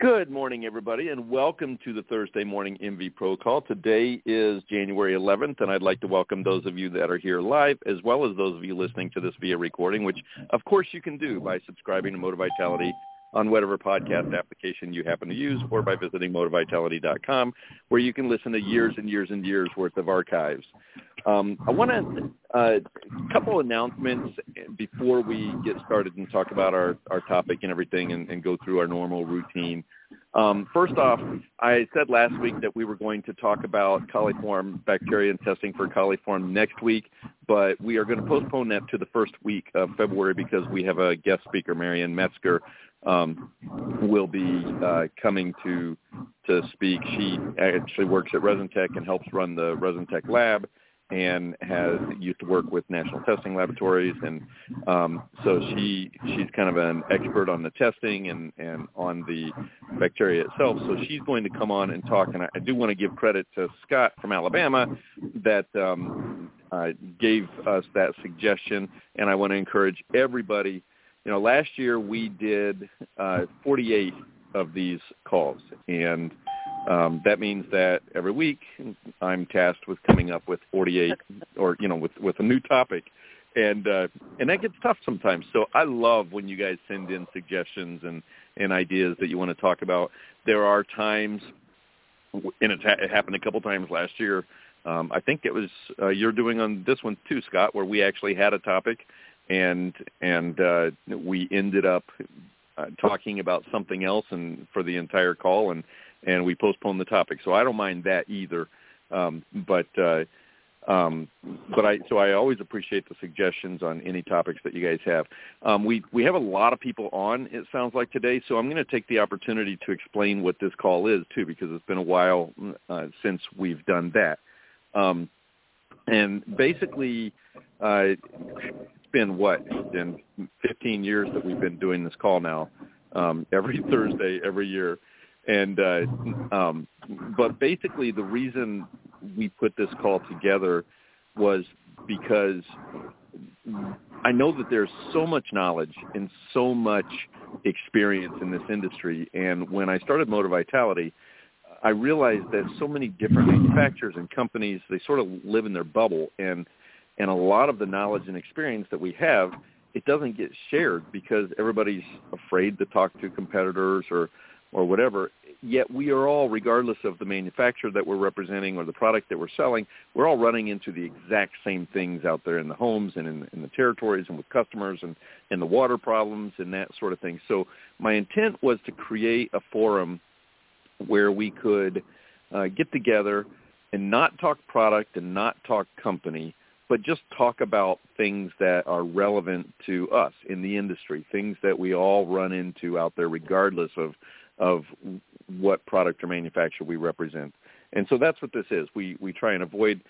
Good morning, everybody, and welcome to the Thursday morning MV Pro call. Today is January 11th, and I'd like to welcome those of you that are here live, as well as those of you listening to this via recording, which, of course, you can do by subscribing to Motor Vitality on whatever podcast application you happen to use, or by visiting motorvitality.com, where you can listen to years and years and years worth of archives. Um, I want to uh, a couple announcements before we get started and talk about our, our topic and everything and, and go through our normal routine. Um, first off, I said last week that we were going to talk about coliform bacteria and testing for coliform next week, but we are going to postpone that to the first week of February because we have a guest speaker, Marianne Metzger, um, will be uh, coming to to speak. She actually works at ResinTech and helps run the ResinTech lab and has used to work with national testing laboratories. And um, so she she's kind of an expert on the testing and and on the bacteria itself. So she's going to come on and talk. And I, I do want to give credit to Scott from Alabama that um, uh, gave us that suggestion. And I want to encourage everybody you know last year we did uh, 48 of these calls and um, that means that every week I'm tasked with coming up with 48 or, you know, with, with a new topic. And, uh, and that gets tough sometimes. So I love when you guys send in suggestions and, and ideas that you want to talk about. There are times, and it, ha- it happened a couple times last year. Um, I think it was uh, you're doing on this one too, Scott, where we actually had a topic, and and uh, we ended up uh, talking about something else and for the entire call, and and we postponed the topic. So I don't mind that either. Um, but uh, um, but I so I always appreciate the suggestions on any topics that you guys have. Um, we we have a lot of people on. It sounds like today, so I'm going to take the opportunity to explain what this call is too, because it's been a while uh, since we've done that. Um, and basically, uh, been what? It's 15 years that we've been doing this call now, um, every Thursday, every year and uh, um, but basically the reason we put this call together was because I know that there's so much knowledge and so much experience in this industry. And when I started Motor Vitality, I realized that so many different manufacturers and companies they sort of live in their bubble, and and a lot of the knowledge and experience that we have, it doesn't get shared because everybody's afraid to talk to competitors or or whatever yet we are all, regardless of the manufacturer that we're representing or the product that we're selling, we're all running into the exact same things out there in the homes and in, in the territories and with customers and, and the water problems and that sort of thing. So my intent was to create a forum where we could uh, get together and not talk product and not talk company, but just talk about things that are relevant to us in the industry, things that we all run into out there regardless of of what product or manufacturer we represent. And so that's what this is. We we try and avoid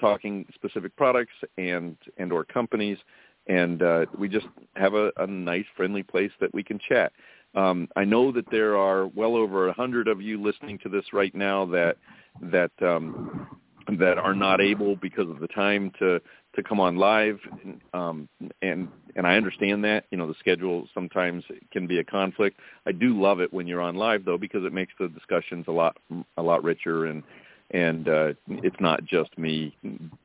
talking specific products and and or companies, and uh, we just have a, a nice, friendly place that we can chat. Um, I know that there are well over a hundred of you listening to this right now that that um, that are not able because of the time to to come on live um, and and I understand that you know the schedule sometimes can be a conflict. I do love it when you're on live though because it makes the discussions a lot a lot richer and and uh, it's not just me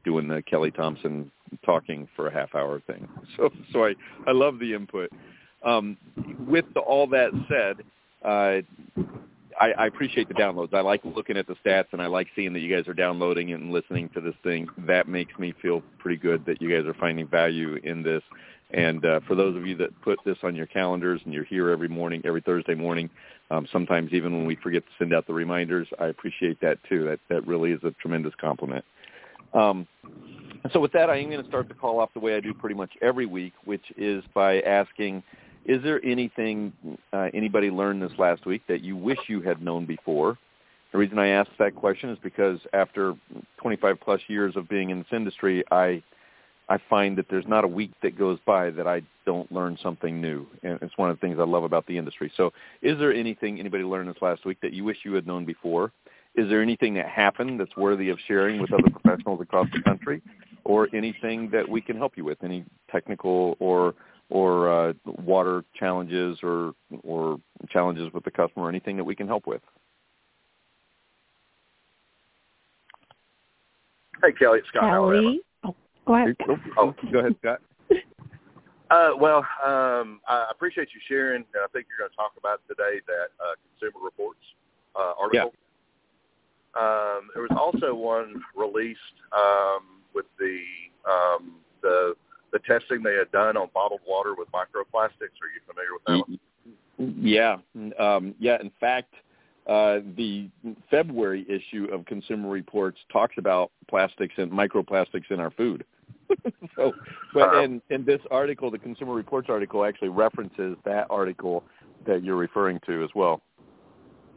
doing the Kelly Thompson talking for a half hour thing. So so I I love the input. Um, with the, all that said, uh, I, I appreciate the downloads. I like looking at the stats, and I like seeing that you guys are downloading and listening to this thing. That makes me feel pretty good that you guys are finding value in this. And uh, for those of you that put this on your calendars and you're here every morning, every Thursday morning, um, sometimes even when we forget to send out the reminders, I appreciate that too. That that really is a tremendous compliment. Um, so with that, I am going to start the call off the way I do pretty much every week, which is by asking is there anything uh, anybody learned this last week that you wish you had known before? The reason I ask that question is because after 25 plus years of being in this industry, I I find that there's not a week that goes by that I don't learn something new, and it's one of the things I love about the industry. So, is there anything anybody learned this last week that you wish you had known before? Is there anything that happened that's worthy of sharing with other professionals across the country, or anything that we can help you with? Any technical or or uh, water challenges or or challenges with the customer, anything that we can help with. Hey, Kelly, it's Scott. Kelly, oh, go ahead. Oh, go ahead, Scott. Uh, well, um, I appreciate you sharing. I think you're going to talk about today that uh, Consumer Reports uh, article. Yeah. Um, there was also one released um, with the um, the the testing they had done on bottled water with microplastics. Are you familiar with that one? Yeah, um, yeah. In fact, uh, the February issue of Consumer Reports talks about plastics and microplastics in our food. so, but uh-huh. in in this article, the Consumer Reports article actually references that article that you're referring to as well.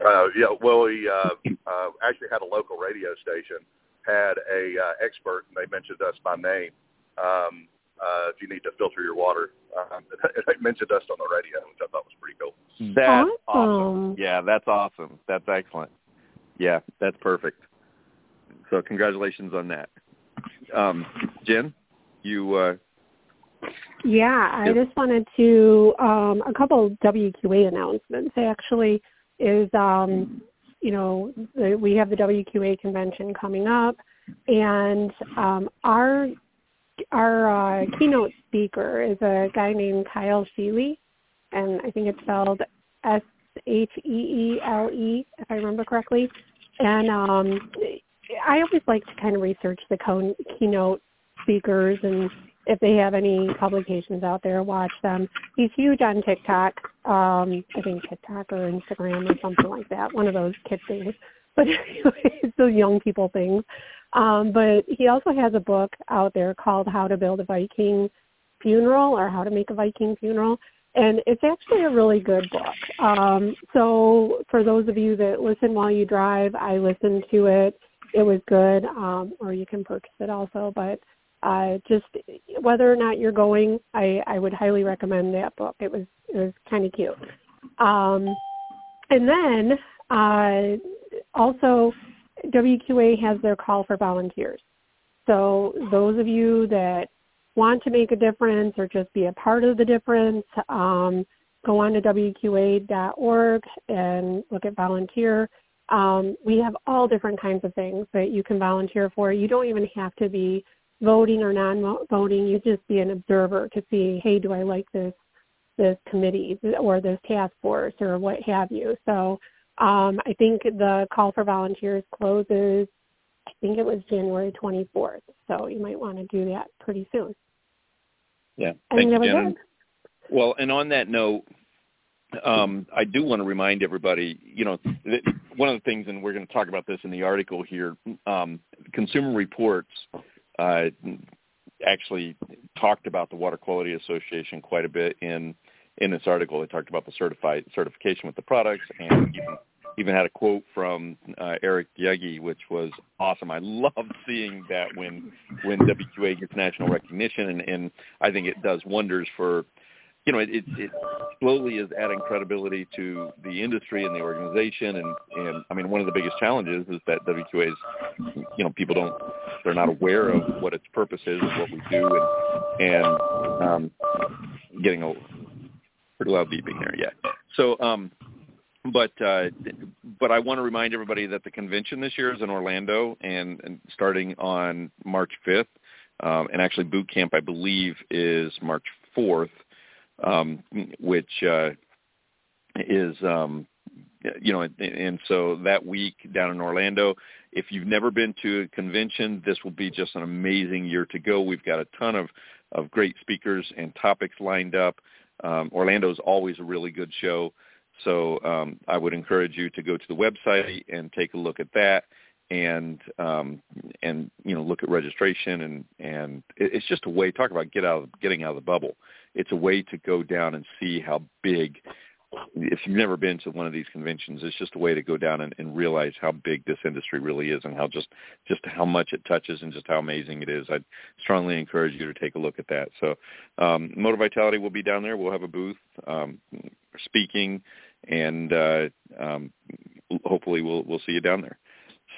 Uh, yeah, well, we uh, uh, actually had a local radio station had a uh, expert, and they mentioned us by name. Um, uh, if you need to filter your water, um, they mentioned us on the radio, which I thought was pretty cool. That's awesome. awesome. Yeah, that's awesome. That's excellent. Yeah, that's perfect. So congratulations on that. Um, Jen, you. Uh, yeah, I Yep. just wanted to um, a couple WQA announcements. Actually, is um, you know the, we have the WQA convention coming up, and um, our our uh, keynote speaker is a guy named Kyle Scheele, and I think it's spelled S H E E L E if I remember correctly. And um, I always like to kind of research the co- keynote speakers and if they have any publications out there, watch them. He's huge on TikTok. Um, I think TikTok or Instagram or something like that. One of those kid things. But anyway, it's those young people things. Um, but he also has a book out there called How to Build a Viking Funeral or How to Make a Viking Funeral. And it's actually a really good book. Um, so for those of you that listen while you drive, I listened to it. It was good. Um, or you can purchase it also. But uh, just whether or not you're going, I, I would highly recommend that book. It was it was kind of cute. Um, and then uh, also, WQA has their call for volunteers. So those of you that want to make a difference or just be a part of the difference, um, go on to WQA.org and look at volunteer. Um, we have all different kinds of things that you can volunteer for. You don't even have to be voting or non-voting. You just be an observer to see, hey, do I like this this committee or this task force or what have you. So um, I think the call for volunteers closes. I think it was January 24th. So you might want to do that pretty soon. Yeah. I Thank you, Jen. Well, and on that note, um, I do want to remind everybody, you know, one of the things, and we're going to talk about this in the article here, um, Consumer Reports uh, actually talked about the Water Quality Association quite a bit in in this article. They talked about the certified certification with the products, and even even had a quote from uh, Eric Yeggy, which was awesome. I love seeing that when when WQA gets national recognition, and, and I think it does wonders for you know, it, it, it slowly is adding credibility to the industry and the organization. And, and I mean, one of the biggest challenges is that WQA's you know, people don't, they're not aware of what its purpose is what we do. And, and um, getting a pretty loud beeping here. Yeah. So, um, but uh, but I want to remind everybody that the convention this year is in Orlando and, and starting on March 5th, um, and actually boot camp I believe is March 4th um, which uh, is um, you know, and, and so that week down in Orlando, if you've never been to a convention, this will be just an amazing year to go. We've got a ton of of great speakers and topics lined up. Um, Orlando is always a really good show, so um, I would encourage you to go to the website and take a look at that and um and you know look at registration and and it's just a way talk about get out of getting out of the bubble. It's a way to go down and see how big if you've never been to one of these conventions it's just a way to go down and, and realize how big this industry really is and how just just how much it touches and just how amazing it is. I'd strongly encourage you to take a look at that. So um motor vitality will be down there. We'll have a booth um speaking and uh um hopefully we'll we'll see you down there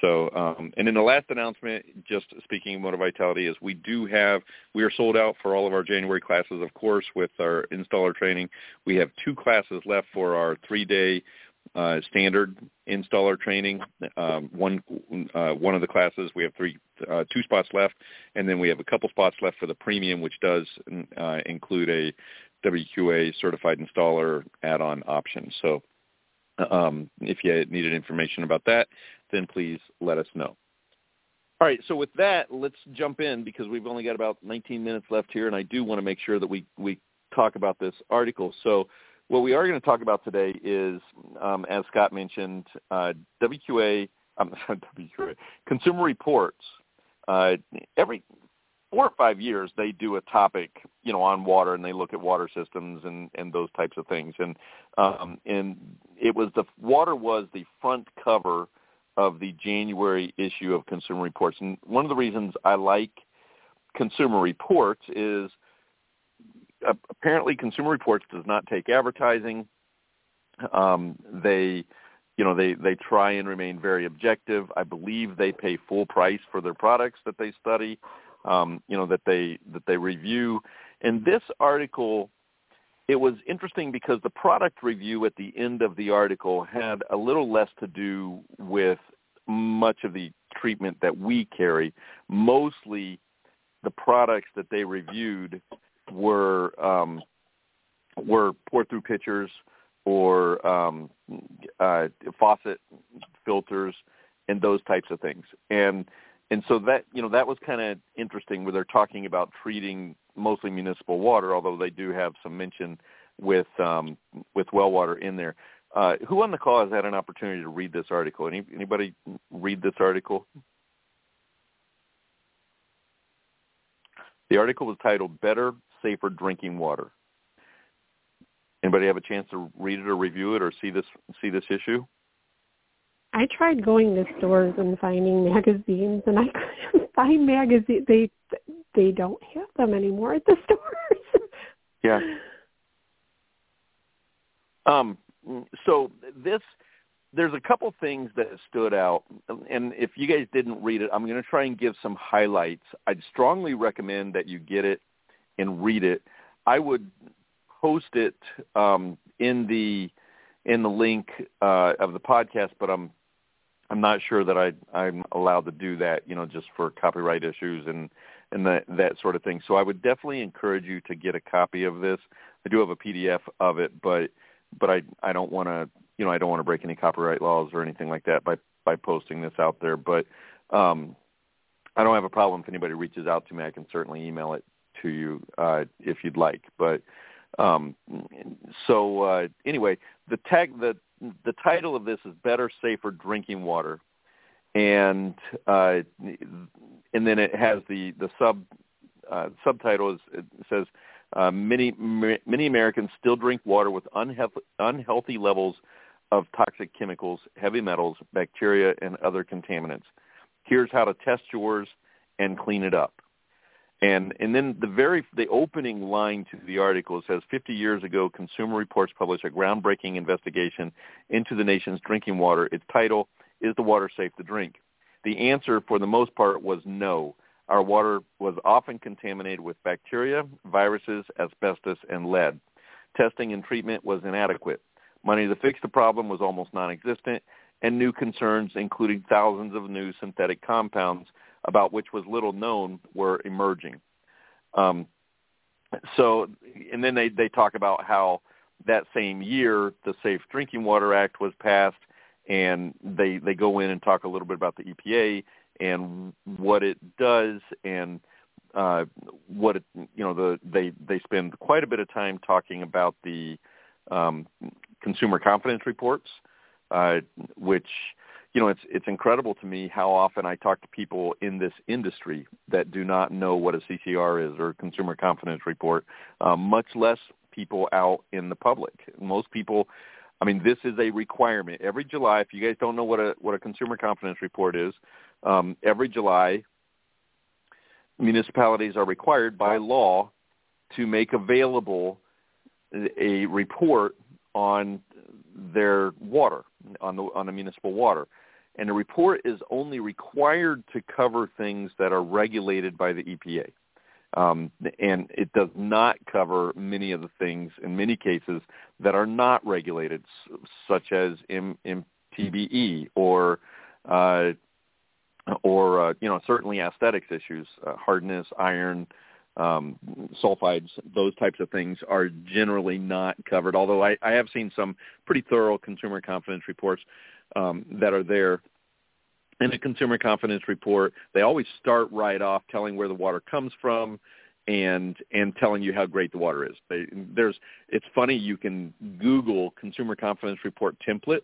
So, um, and then the last announcement, just speaking of Motor Vitality, is we do have we are sold out for all of our January classes. Of course, with our installer training, we have two classes left for our three-day uh, standard installer training. Um, one uh, one of the classes we have three uh, two spots left, and then we have a couple spots left for the premium, which does uh, include a WQA certified installer add-on option. So um, if you needed information about that, then please let us know. All right, so with that, let's jump in because we've only got about 19 minutes left here, and I do want to make sure that we, we talk about this article. So what we are going to talk about today is, um, as Scott mentioned, uh, WQA, um, WQA, Consumer Reports. Uh, every four or five years they do a topic you know on water and they look at water systems and and those types of things and um and it was the water was the front cover of the January issue of Consumer Reports. And one of the reasons I like Consumer Reports is uh, apparently Consumer Reports does not take advertising. Um they you know they they try and remain very objective. I believe they pay full price for their products that they study um, you know that they that they review. And this article, it was interesting because the product review at the end of the article had a little less to do with much of the treatment that we carry. Mostly, the products that they reviewed were um, were pour through pitchers or um, uh, faucet filters and those types of things. And and so that you know that was kind of interesting where they're talking about treating mostly municipal water, although they do have some mention with um, with well water in there. Uh, who on the call has had an opportunity to read this article? Any, anybody read this article? The article was titled "Better, Safer Drinking Water." Anybody have a chance to read it or review it or see this see this issue? I tried going to stores and finding magazines, and I couldn't find magazines. They they don't have them anymore at the stores. yeah. Um. So this there's a couple things that stood out, and if you guys didn't read it, I'm going to try and give some highlights. I'd strongly recommend that you get it and read it. I would post it um, in the in the link uh, of the podcast, but I'm I'm not sure that I I'm allowed to do that, you know, just for copyright issues and and that that sort of thing. So I would definitely encourage you to get a copy of this. I do have a PDF of it, but but I I don't want to you know I don't want to break any copyright laws or anything like that by by posting this out there. But um, I don't have a problem if anybody reaches out to me. I can certainly email it to you uh, if you'd like. But um, so uh, anyway, the tag the the title of this is Better, Safer Drinking Water, and uh, and then it has the the sub uh, subtitle is it says uh, many many Americans still drink water with unhealthy, unhealthy levels of toxic chemicals, heavy metals, bacteria, and other contaminants. Here's how to test yours and clean it up. And and then the very the opening line to the article says 50 years ago Consumer Reports published a groundbreaking investigation into the nation's drinking water. Its title is the water safe to drink? The answer for the most part was no. Our water was often contaminated with bacteria, viruses, asbestos, and lead. Testing and treatment was inadequate. Money to fix the problem was almost non-existent, and new concerns, including thousands of new synthetic compounds, about which was little known were emerging. Um, so, and then they, they talk about how that same year the Safe Drinking Water Act was passed, and they they go in and talk a little bit about the EPA and what it does and uh, what it you know the they they spend quite a bit of time talking about the um, consumer confidence reports, uh, which you know, it's it's incredible to me how often I talk to people in this industry that do not know what a CCR is or consumer confidence report, um, much less people out in the public. Most people, I mean, this is a requirement. Every July, if you guys don't know what a what a consumer confidence report is, um, every July, municipalities are required by law to make available a report on their water, on the on the municipal water and the report is only required to cover things that are regulated by the EPA. Um, and it does not cover many of the things in many cases that are not regulated, such as MTBE or uh, or uh, you know certainly aesthetics issues, uh, hardness, iron, um, sulfides, those types of things are generally not covered. Although I, I have seen some pretty thorough consumer confidence reports um, that are there. In a consumer confidence report, they always start right off telling where the water comes from and and telling you how great the water is. They, there's it's funny you can Google consumer confidence report template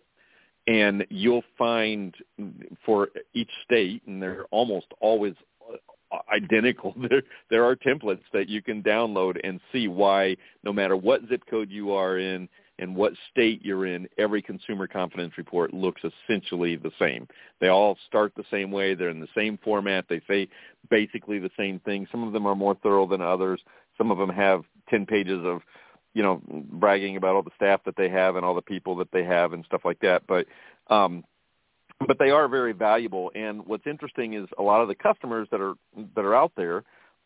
and you'll find for each state, and they're almost always identical. There there are templates that you can download and see why no matter what zip code you are in and what state you're in, every consumer confidence report looks essentially the same. They all start the same way. They're in the same format. They say basically the same thing. Some of them are more thorough than others. Some of them have 10 pages of you know, bragging about all the staff that they have and all the people that they have and stuff like that. But um, but they are very valuable. And what's interesting is a lot of the customers that are that are out there,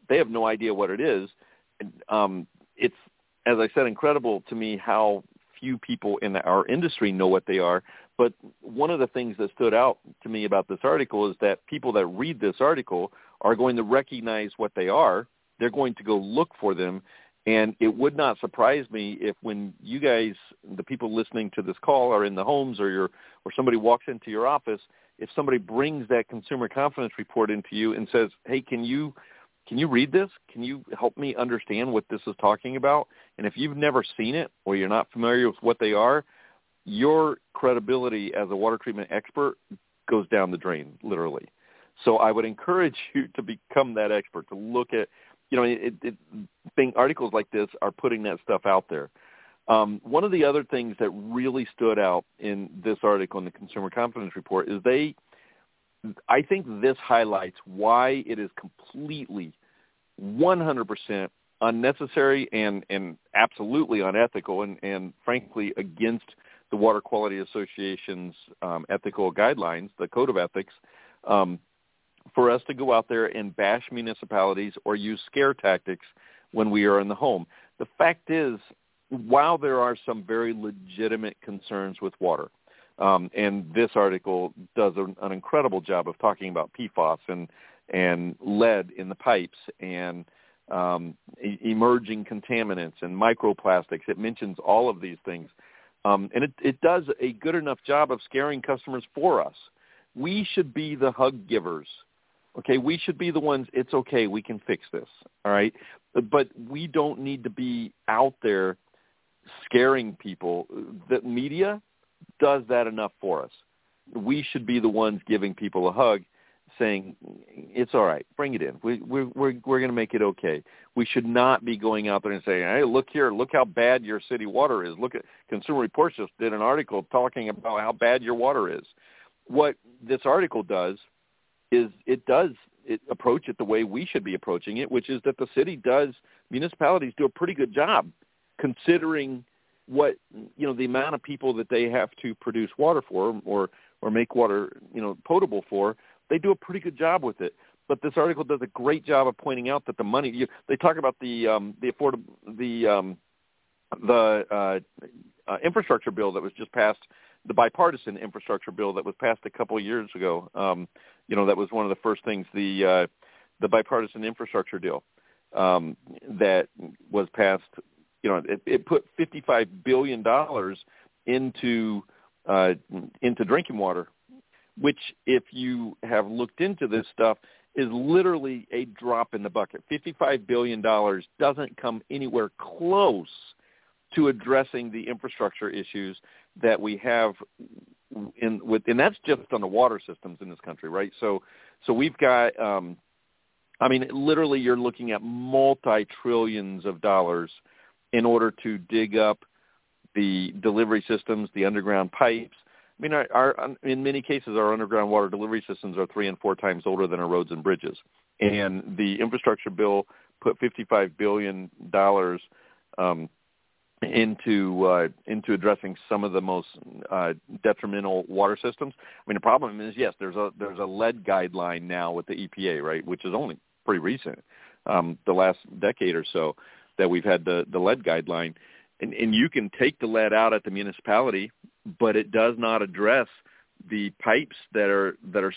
they have no idea what it is. Um, it's as I said, incredible to me how few people in our industry know what they are. But one of the things that stood out to me about this article is that people that read this article are going to recognize what they are. They're going to go look for them and it would not surprise me if when you guys, the people listening to this call, are in the homes or your or somebody walks into your office, if somebody brings that consumer confidence report into you and says, "Hey, can you can you read this? Can you help me understand what this is talking about?" And if you've never seen it or you're not familiar with what they are, your credibility as a water treatment expert goes down the drain, literally. So I would encourage you to become that expert, to look at you know, it, it, thing, articles like this are putting that stuff out there. Um, one of the other things that really stood out in this article in the Consumer Confidence Report is they, I think this highlights why it is completely 100% unnecessary and, and absolutely unethical and, and frankly against the Water Quality Association's um, ethical guidelines, the Code of Ethics, um, for us to go out there and bash municipalities or use scare tactics when we are in the home. The fact is, while there are some very legitimate concerns with water, um, and this article does an, an incredible job of talking about PFAS and and lead in the pipes and um, e- emerging contaminants and microplastics. It mentions all of these things, um, and it, it does a good enough job of scaring customers for us. We should be the hug givers Okay, we should be the ones. It's okay. We can fix this. All right, but we don't need to be out there scaring people. The media does that enough for us. We should be the ones giving people a hug, saying it's all right. Bring it in. We, we, we're we're going to make it okay. We should not be going out there and saying, "Hey, look here. Look how bad your city water is. Look at Consumer Reports just did an article talking about how bad your water is." What this article does is it does it approach it the way we should be approaching it, which is that the city does municipalities do a pretty good job considering what you know the amount of people that they have to produce water for or or make water you know potable for they do a pretty good job with it but this article does a great job of pointing out that the money you, they talk about the um the affordable the um the uh, uh infrastructure bill that was just passed the bipartisan infrastructure bill that was passed a couple of years ago. Um, you know, that was one of the first things the uh, the bipartisan infrastructure deal um, that was passed. You know, it, it put 55 billion dollars into uh, into drinking water, which, if you have looked into this stuff, is literally a drop in the bucket. 55 billion dollars doesn't come anywhere close to addressing the infrastructure issues that we have in with and that's just on the water systems in this country, right? So so we've got um I mean literally you're looking at multi trillions of dollars in order to dig up the delivery systems, the underground pipes. I mean, our, our, in many cases, our underground water delivery systems are three and four times older than our roads and bridges. And the infrastructure bill put $55 billion um, into uh, into addressing some of the most uh, detrimental water systems. I mean, the problem is yes, there's a there's a lead guideline now with the EPA, right, which is only pretty recent, um, the last decade or so that we've had the the lead guideline, and, and you can take the lead out at the municipality, but it does not address the pipes that are that are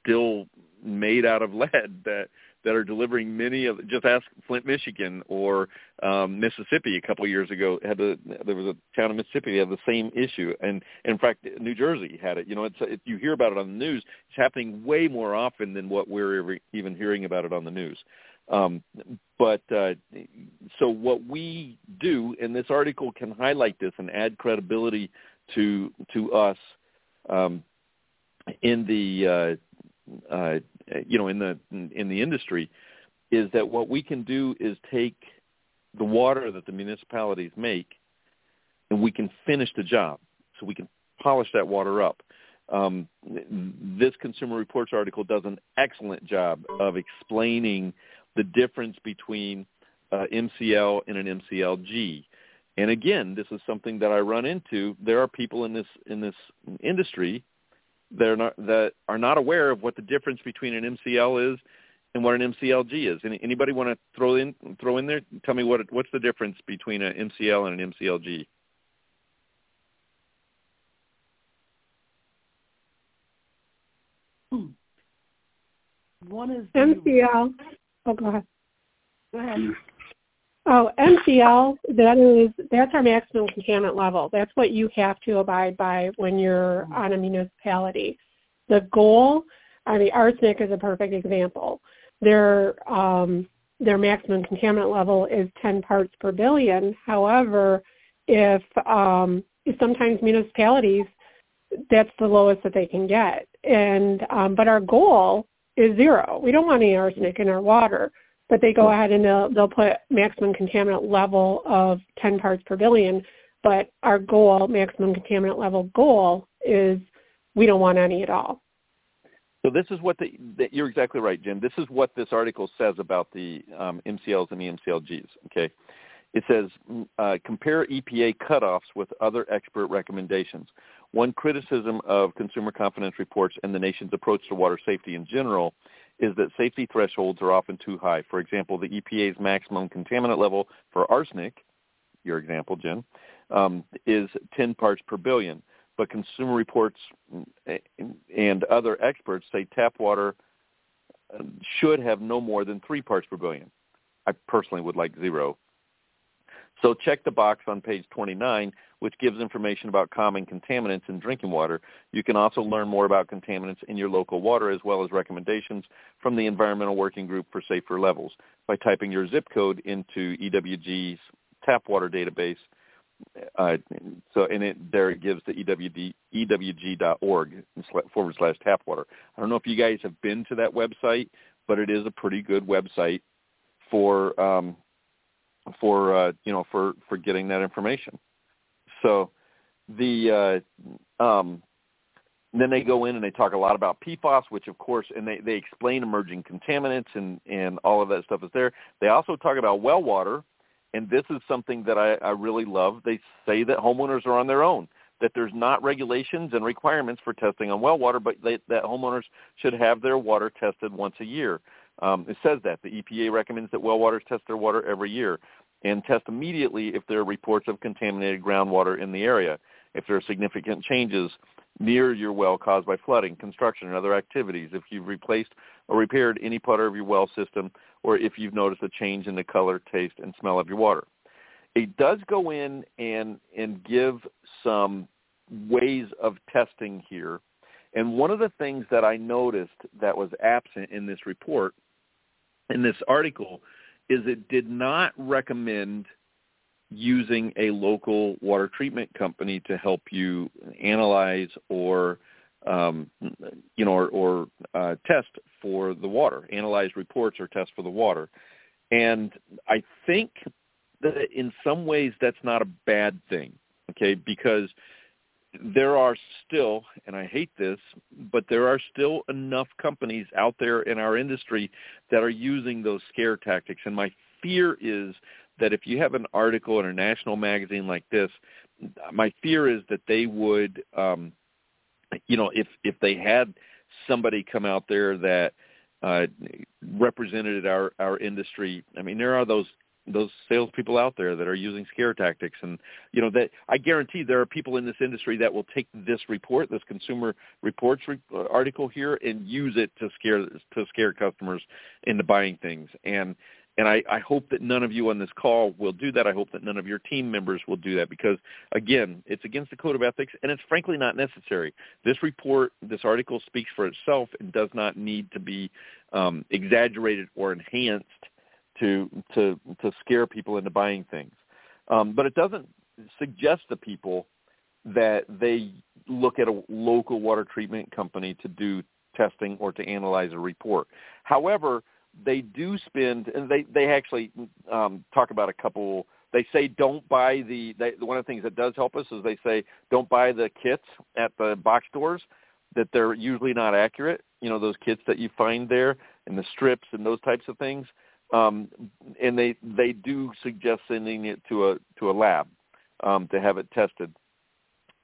still made out of lead that that are delivering many of just ask Flint, Michigan or um, Mississippi. A couple of years ago had the there was a town in Mississippi that had the same issue. And, and in fact New Jersey had it. You know it's it, you hear about it on the news. It's happening way more often than what we're even hearing about it on the news um, but uh, so what we do and this article can highlight this and add credibility to to us um, in the uh, uh, you know in the in the industry is that what we can do is take the water that the municipalities make and we can finish the job. So we can polish that water up. Um, this consumer reports article does an excellent job of explaining the difference between uh, MCL and an MCLG. And again, this is something that I run into. There are people in this in this industry they're not that are not aware of what the difference between an MCL is and what an MCLG is. Any, anybody want to throw in throw in there? Tell me what what's the difference between an MCL and an MCLG? Hmm. One is MCL. Oh, go ahead. Go ahead. Oh, MCL, that is that's our maximum contaminant level. That's what you have to abide by when you're on a municipality. The goal, I mean, arsenic is a perfect example. Their um, their maximum contaminant level is 10 parts per billion. However, if, um, if sometimes municipalities, that's the lowest that they can get. And um, but our goal is zero. We don't want any arsenic in our water but they go ahead and they'll, they'll put maximum contaminant level of 10 parts per billion. But our goal, maximum contaminant level goal, is we don't want any at all. So this is what the, the you're exactly right, Jim. This is what this article says about the um, MCLs and the MCLGs. Okay, it says mm, uh, compare EPA cutoffs with other expert recommendations. One criticism of consumer confidence reports and the nation's approach to water safety in general is that safety thresholds are often too high. For example, the EPA's maximum contaminant level for arsenic, your example, Jen, um, is 10 parts per billion. But Consumer Reports and other experts say tap water um, should have no more than 3 parts per billion. I personally would like zero. So check the box on page 29 which gives information about common contaminants in drinking water. You can also learn more about contaminants in your local water as well as recommendations from the Environmental Working Group for Safer Levels by typing your zip code into EWG's tap water database. Uh, so and it there it gives the EWD, EWG.org forward slash tap water. I don't know if you guys have been to that website, but it is a pretty good website for um, for uh, you know for for getting that information. So the uh, um, then they go in and they talk a lot about PFAS, which of course, and they, they explain emerging contaminants and, and all of that stuff is there. They also talk about well water, and this is something that I, I really love. They say that homeowners are on their own, that there's not regulations and requirements for testing on well water, but they, that homeowners should have their water tested once a year. Um, it says that. The EPA recommends that well waters test their water every year and test immediately if there are reports of contaminated groundwater in the area. If there are significant changes near your well caused by flooding, construction, and other activities, if you've replaced or repaired any part of your well system, or if you've noticed a change in the color, taste, and smell of your water. It does go in and, and give some ways of testing here. And one of the things that I noticed that was absent in this report, in this article, is it did not recommend using a local water treatment company to help you analyze or um, you know or, or uh, test for the water, analyze reports or test for the water. And I think that in some ways that's not a bad thing, okay? Because there are still, and I hate this, but there are still enough companies out there in our industry that are using those scare tactics. And my fear is that if you have an article in a national magazine like this, my fear is that they would, um, you know, if if they had somebody come out there that uh, represented our our industry. I mean, there are those those salespeople out there that are using scare tactics, and you know that I guarantee there are people in this industry that will take this report, this Consumer Reports re- uh, article here, and use it to scare to scare customers into buying things. And and I, I hope that none of you on this call will do that. I hope that none of your team members will do that because, again, it's against the code of ethics, and it's frankly not necessary. This report, this article speaks for itself and does not need to be um, exaggerated or enhanced to to to scare people into buying things. Um, but it doesn't suggest to people that they look at a local water treatment company to do testing or to analyze a report. However, they do spend, and they they actually um, talk about a couple. They say don't buy the. They, one of the things that does help us is they say don't buy the kits at the box stores. That they're usually not accurate. You know those kits that you find there and the strips and those types of things. Um, and they they do suggest sending it to a to a lab um, to have it tested.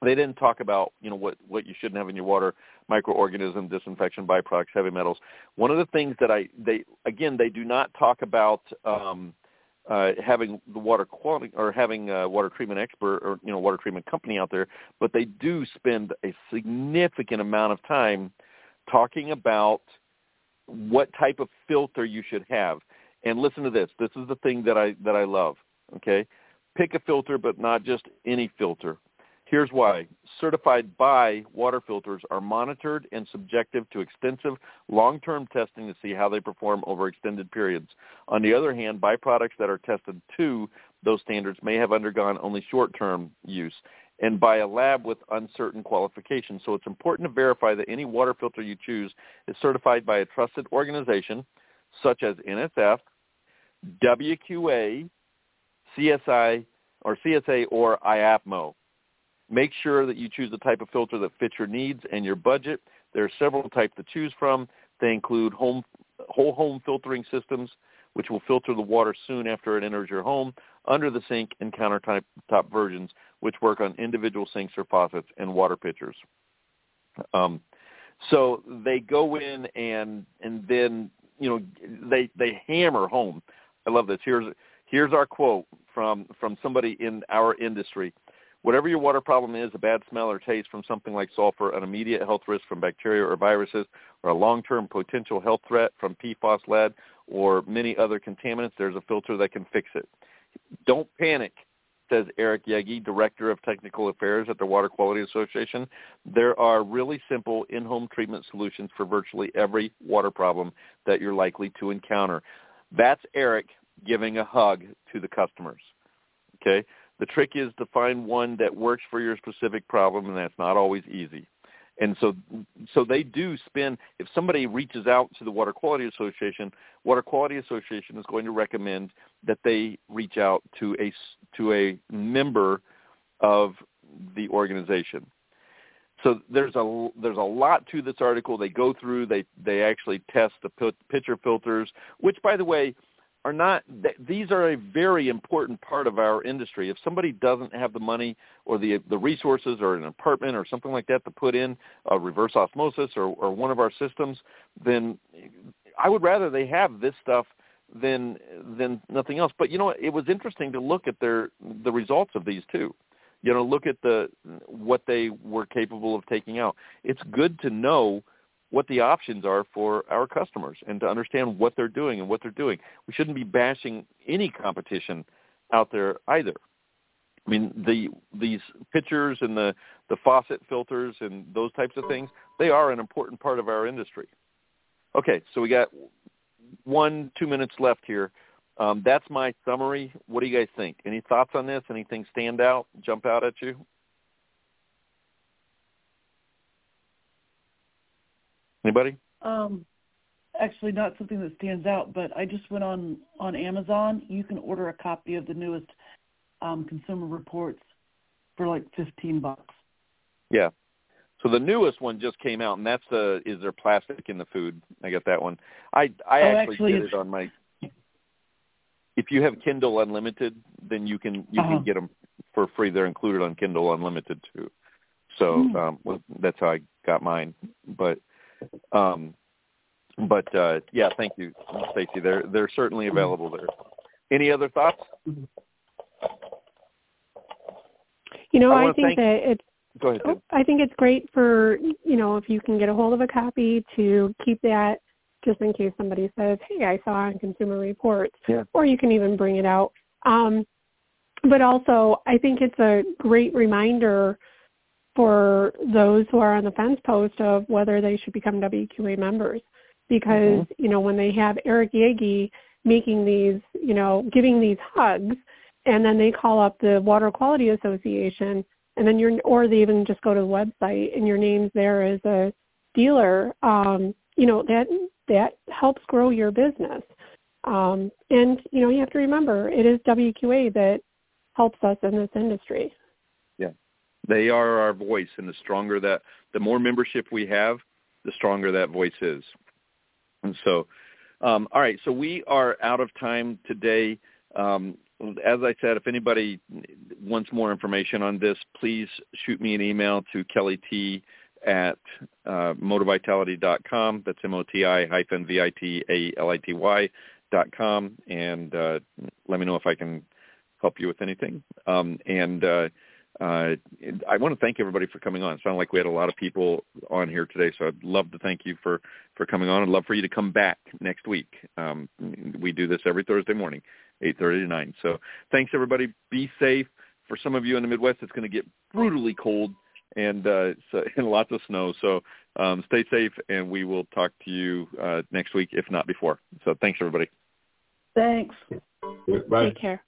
They didn't talk about you know what what you shouldn't have in your water microorganism disinfection byproducts heavy metals one of the things that i they again they do not talk about um uh having the water quality or having a water treatment expert or you know water treatment company out there but they do spend a significant amount of time talking about what type of filter you should have and listen to this this is the thing that i that i love okay pick a filter but not just any filter Here's why. Certified by water filters are monitored and subjective to extensive long-term testing to see how they perform over extended periods. On the other hand, byproducts that are tested to those standards may have undergone only short-term use and by a lab with uncertain qualifications. So it's important to verify that any water filter you choose is certified by a trusted organization such as NSF, WQA, CSI, or CSA or IAPMO. Make sure that you choose the type of filter that fits your needs and your budget. There are several types to choose from. They include home, whole home filtering systems, which will filter the water soon after it enters your home, under the sink and countertop versions, which work on individual sinks or faucets and water pitchers. Um, so they go in and and then you know they they hammer home. I love this. Here's here's our quote from from somebody in our industry. Whatever your water problem is, a bad smell or taste from something like sulfur, an immediate health risk from bacteria or viruses, or a long-term potential health threat from PFOS, lead, or many other contaminants, there's a filter that can fix it. Don't panic, says Eric Yeggy, Director of Technical Affairs at the Water Quality Association. There are really simple in-home treatment solutions for virtually every water problem that you're likely to encounter. That's Eric giving a hug to the customers. Okay? The trick is to find one that works for your specific problem, and that's not always easy. And so, so they do spend. If somebody reaches out to the Water Quality Association, Water Quality Association is going to recommend that they reach out to a to a member of the organization. So there's a there's a lot to this article. They go through. They they actually test the pitcher filters, which, by the way, are not these are a very important part of our industry if somebody doesn't have the money or the the resources or an apartment or something like that to put in a reverse osmosis or or one of our systems then i would rather they have this stuff than than nothing else but you know it was interesting to look at their the results of these too you know look at the what they were capable of taking out it's good to know what the options are for our customers and to understand what they're doing and what they're doing. We shouldn't be bashing any competition out there either. I mean, the these pitchers and the the faucet filters and those types of things, they are an important part of our industry. Okay, so we got one, two minutes left here. Um, that's my summary. What do you guys think? Any thoughts on this? Anything stand out, jump out at you? Anybody? Um, actually, not something that stands out, but I just went on on Amazon. You can order a copy of the newest um, Consumer Reports for like fifteen bucks. Yeah. So the newest one just came out, and that's the uh, is there plastic in the food? I got that one. I I oh, actually, actually did it on my. If you have Kindle Unlimited, then you can you Uh-huh. can get them for free. They're included on Kindle Unlimited too. So Hmm. um, well, that's how I got mine. But um, but uh, yeah, thank you, Stacy. They're they're certainly available there. Any other thoughts? You know, I I, think that it's Go ahead. Oh, I think it's great for you know if you can get a hold of a copy to keep that just in case somebody says, "Hey, I saw on Consumer Reports," Yeah. or you can even bring it out. Um, but also, I think it's a great reminder for those who are on the fence post of whether they should become WQA members, because you know when they have Eric Yeggy making these, you know, giving these hugs, and then they call up the Water Quality Association and then you're or they even just go to the website and your name's there as a dealer um you know that that helps grow your business um and you know you have to remember it is WQA that helps us in this industry Yeah. They are our voice, and the stronger that, the more membership we have, the stronger that voice is. And so, um, all right, so we are out of time today. Um, as I said, if anybody wants more information on this, please shoot me an email to Kelly T at uh, moti-vitality.com. That's M-O-T-I hyphen V-I-T-A-L-I-T-Y dot com. And uh, let me know if I can help you with anything. Um, and uh, uh, I want to thank everybody for coming on. It sounded like we had a lot of people on here today, so I'd love to thank you for, for coming on. I'd love for you to come back next week. Um, we do this every Thursday morning, 8.30 to 9. So thanks, everybody. Be safe. For some of you in the Midwest, it's going to get brutally cold and, uh, so, and lots of snow. So um, stay safe, and we will talk to you uh, next week, if not before. So thanks, everybody. Thanks. Bye. take care